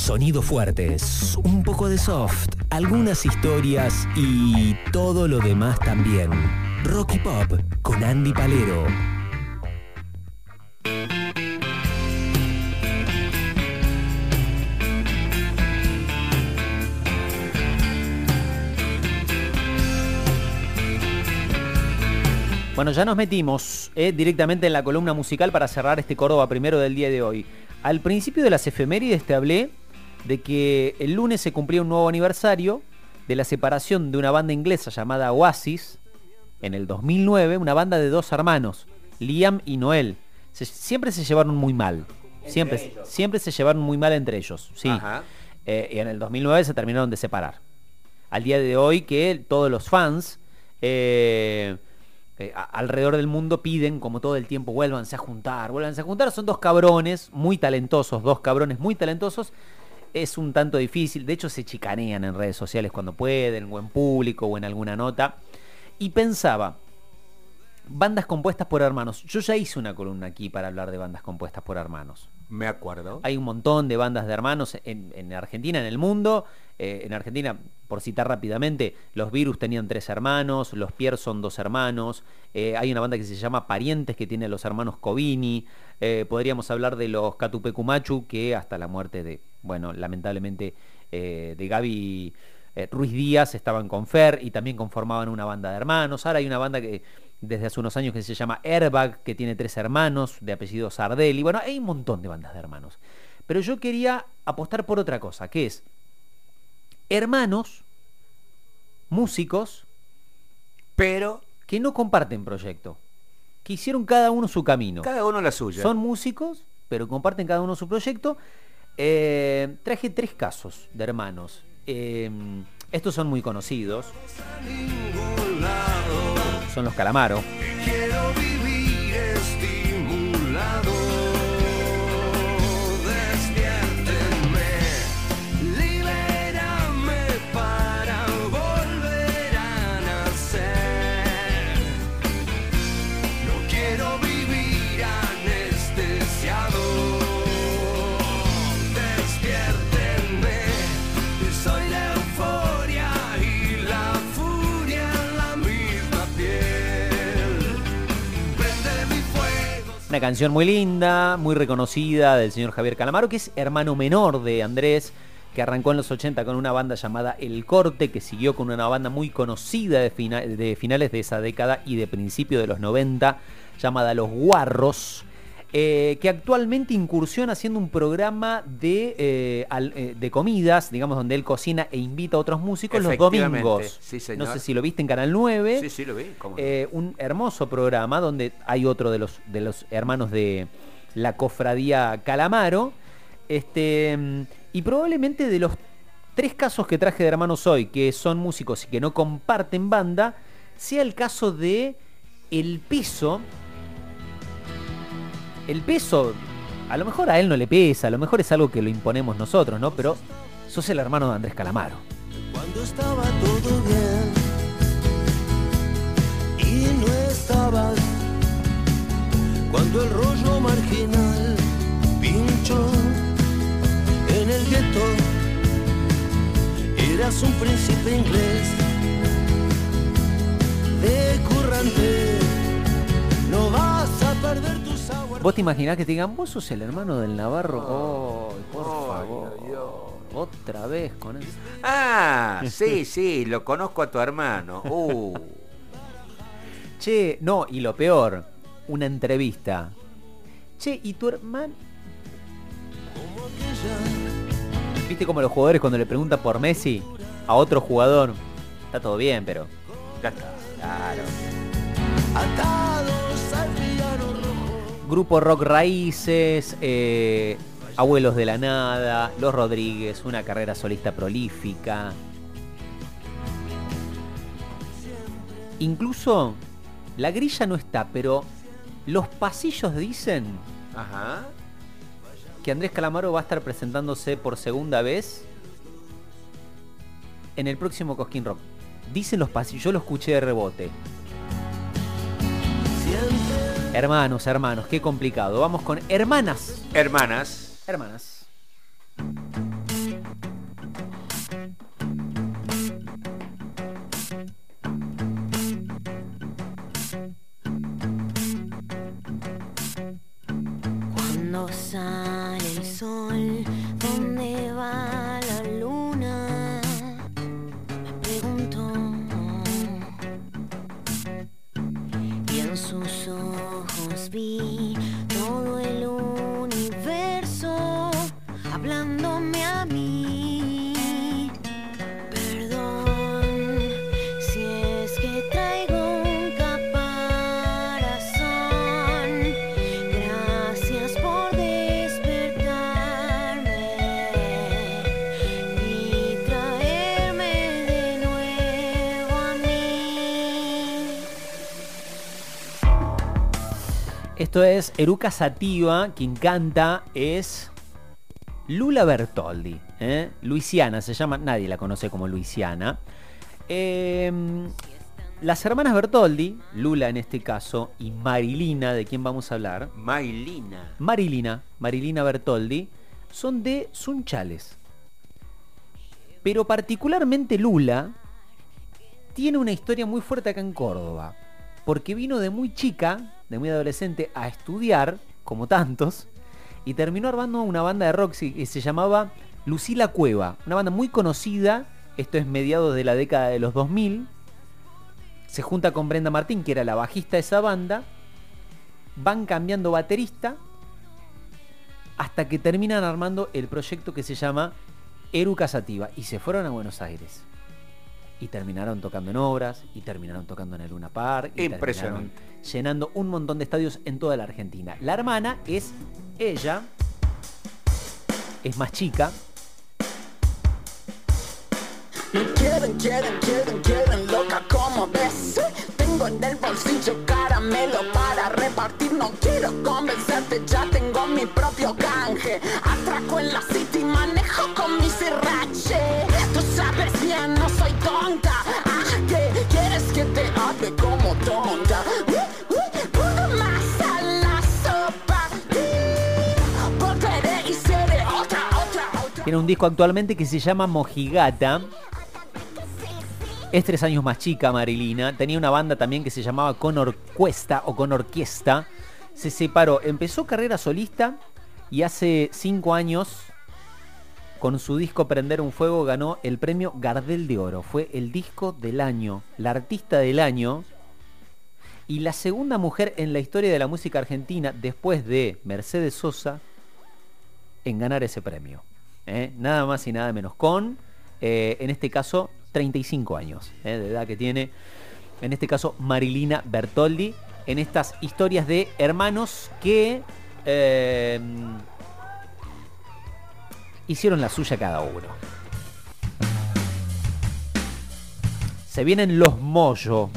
Sonidos fuertes, un poco de soft, algunas historias y todo lo demás también. Rocky Pop con Andy Palero. Bueno, ya nos metimos eh, directamente en la columna musical para cerrar este Córdoba primero del día de hoy. Al principio de las efemérides te hablé de que el lunes se cumplía un nuevo aniversario de la separación de una banda inglesa llamada Oasis en el 2009, una banda de dos hermanos, Liam y Noel. Se- siempre se llevaron muy mal. Siempre, siempre se llevaron muy mal entre ellos, sí. Eh, y en el 2009 se terminaron de separar. Al día de hoy que todos los fans eh, eh, a- alrededor del mundo piden como todo el tiempo, vuélvanse a juntar, vuélvanse a juntar. Son dos cabrones muy talentosos, dos cabrones muy talentosos. Es un tanto difícil, de hecho se chicanean en redes sociales cuando pueden, o en público, o en alguna nota. Y pensaba, bandas compuestas por hermanos. Yo ya hice una columna aquí para hablar de bandas compuestas por hermanos. Me acuerdo. Hay un montón de bandas de hermanos en, en Argentina, en el mundo. Eh, en Argentina, por citar rápidamente, los Virus tenían tres hermanos, los Pierre son dos hermanos. eh, hay una banda que se llama Parientes que tiene a los hermanos Covini. eh, podríamos hablar de los Catupecumachu que hasta la muerte de, bueno, lamentablemente, eh, de Gaby eh, Ruiz Díaz estaban con Fer y también conformaban una banda de hermanos. Ahora hay una banda que desde hace unos años que se llama Airbag, que tiene tres hermanos de apellido Sardelli. Bueno, hay un montón de bandas de hermanos. Pero yo quería apostar por otra cosa, que es hermanos, músicos, Pero que no comparten proyecto, que hicieron cada uno su camino. cada uno la suya. Son músicos, pero comparten cada uno su proyecto. Eh, traje tres casos de hermanos. Eh, estos son muy conocidos. Son los Calamaro. Una canción muy linda, muy reconocida del señor Javier Calamaro, que es hermano menor de Andrés, que arrancó en los 80 con una banda llamada El Corte, que siguió con una banda muy conocida de, fina- de finales de esa década y de principio de los 90, llamada Los Guarros, eh, que actualmente incursiona haciendo un programa de, eh, al- eh, de comidas, digamos, donde él cocina e invita a otros músicos los domingos. sí, no sé si lo viste en Canal 9. Sí, sí, lo vi. ¿cómo no? Un hermoso programa donde hay otro de los, de los hermanos de la cofradía Calamaro. Este, mm, y probablemente de los tres casos que traje de hermanos hoy, que son músicos y que no comparten banda, sea el caso de el peso. El peso, a lo mejor a él no le pesa, a lo mejor es algo que lo imponemos nosotros, ¿no? Pero sos el hermano de Andrés Calamaro. Cuando estaba todo bien y no estabas. Cuando el rollo marginal pinchó en el gueto, eras un príncipe inglés de currante. No vas a perder tu sabor. ¿Vos te imaginás que te digan, vos sos el hermano del Navarro? Oh, por favor. Otra vez con eso. Ah, sí, sí, lo conozco a tu hermano. Uh, Che, no, y lo peor, una entrevista. Che, ¿y tu hermano? ¿Viste como los jugadores cuando le preguntan por Messi a otro jugador? Está todo bien, pero. ya está. Claro. Grupo Rock Raíces, eh, Abuelos de la Nada, Los Rodríguez, una carrera solista prolífica. Incluso la grilla no está, pero los pasillos dicen Ajá. que Andrés Calamaro va a estar presentándose por segunda vez en el próximo Cosquín Rock. Dicen los pasillos, yo lo escuché de rebote. Hermanos, hermanos, qué complicado. Vamos con hermanas. Hermanas. Hermanas. Cuando Esto es Eruca Sativa, quien canta es Lula Bertoldi. ¿eh? Luisiana se llama, nadie la conoce como Luisiana. Eh, las hermanas Bertoldi, Lula en este caso, y Marilina, de quien vamos a hablar, Mailina. Marilina, Marilina Bertoldi, son de Sunchales. Pero particularmente Lula tiene una historia muy fuerte acá en Córdoba. Porque vino de muy chica, de muy adolescente, a estudiar, como tantos, y terminó armando una banda de rock que se llamaba Lucila Cueva. Una banda muy conocida, esto es mediados de la década de los 2000. Se junta con Brenda Martín, que era la bajista de esa banda. Van cambiando baterista hasta que terminan armando el proyecto que se llama Eruca Sativa y se fueron a Buenos Aires. Y terminaron tocando en obras, y terminaron tocando en el Luna Park, y Impresionante. terminaron llenando un montón de estadios en toda la Argentina. La hermana es ella, es más chica, Me quieren, quieren, quieren, quieren loca como ves. Tengo en el bolsillo caramelo para repartir. No quiero convencerte, ya tengo mi propio canje. Atraco en la city, manejo con mi sirrache. Un disco actualmente que se llama Mojigata. Es tres años más chica Marilina. Tenía una banda también que se llamaba Con Orquesta o Con Orquesta. Se separó. Empezó carrera solista y hace cinco años, con su disco Prender un Fuego, ganó el premio Gardel de Oro. Fue el disco del año, la artista del año. Y la segunda mujer en la historia de la música argentina, después de Mercedes Sosa, en ganar ese premio. ¿Eh? Nada más y nada menos. Con, eh, en este caso, 35 años ¿eh? de edad que tiene. En este caso, Marilina Bertoldi. En estas historias de hermanos que hicieron la suya cada uno. Se vienen los Moyo.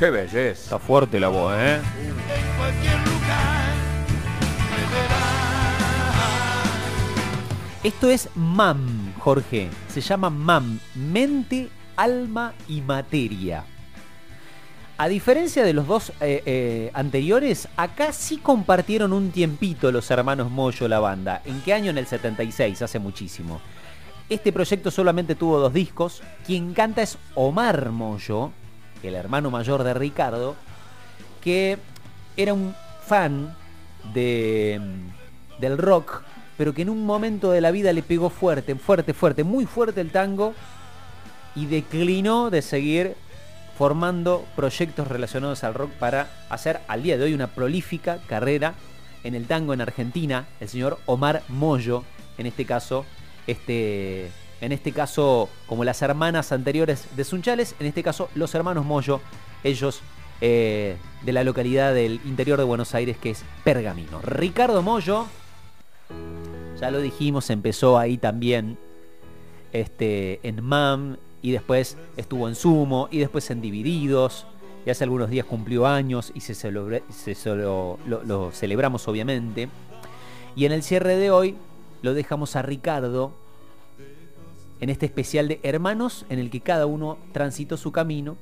Qué belleza. Está fuerte la voz, ¿eh? en cualquier lugar. Esto es MAM, Jorge. Se llama MAM, mente, alma y materia. A diferencia de los dos eh, eh, anteriores, acá sí compartieron un tiempito los hermanos Moyo la banda. ¿En qué año? En el 76, hace muchísimo. Este proyecto solamente tuvo dos discos. Quien canta es Omar Moyo, el hermano mayor de Ricardo, que era un fan de, del rock, pero que en un momento de la vida le pegó fuerte, fuerte, fuerte, muy fuerte el tango y declinó de seguir formando proyectos relacionados al rock para hacer al día de hoy una prolífica carrera en el tango en Argentina, el señor Omar Moyo, en este caso, este, en este caso, como las hermanas anteriores de Sunchales, en este caso los hermanos Moyo, ellos eh, de la localidad del interior de Buenos Aires que es Pergamino. Ricardo Moyo, ya lo dijimos, empezó ahí también este, en MAM y después estuvo en Sumo y después en Divididos. Y hace algunos días cumplió años y se, se lo celebramos obviamente. Y en el cierre de hoy lo dejamos a Ricardo en este especial de hermanos en el que cada uno transitó su camino,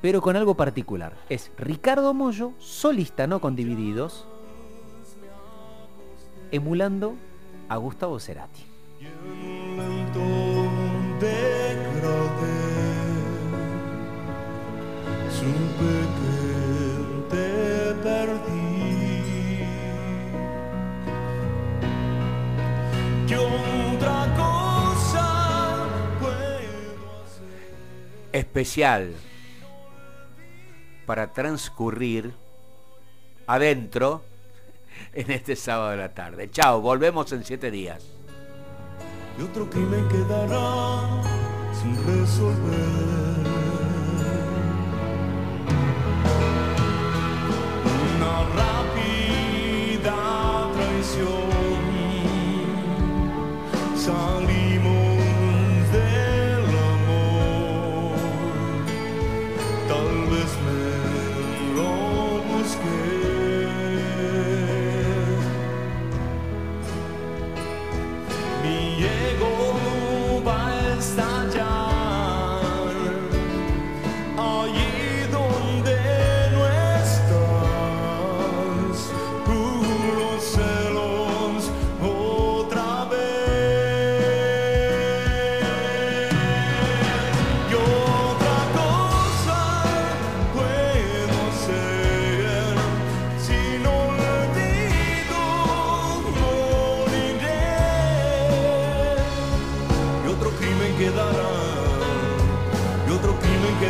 pero con algo particular. Es Ricardo Mollo, solista, no con divididos, emulando a Gustavo Cerati. Especial para transcurrir adentro en este sábado de la tarde. Chao, volvemos en siete días. y otro quedará sin resolver.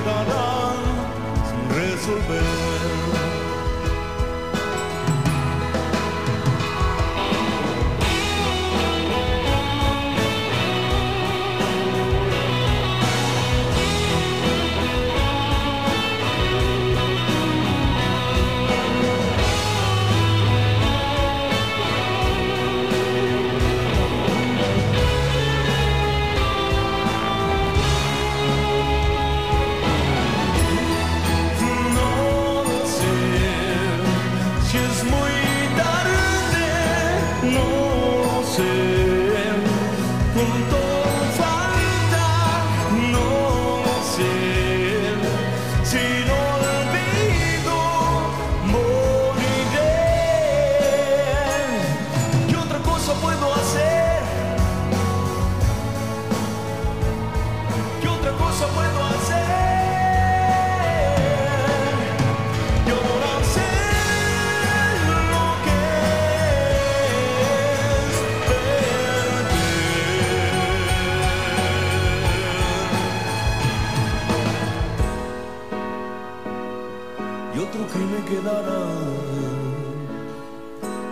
Crimen quedará sin resolver quedará.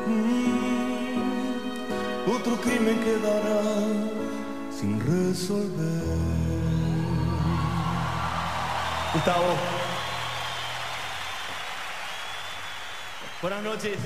Mm, otro crimen quedará sin resolver. Gustavo. Buenas noches.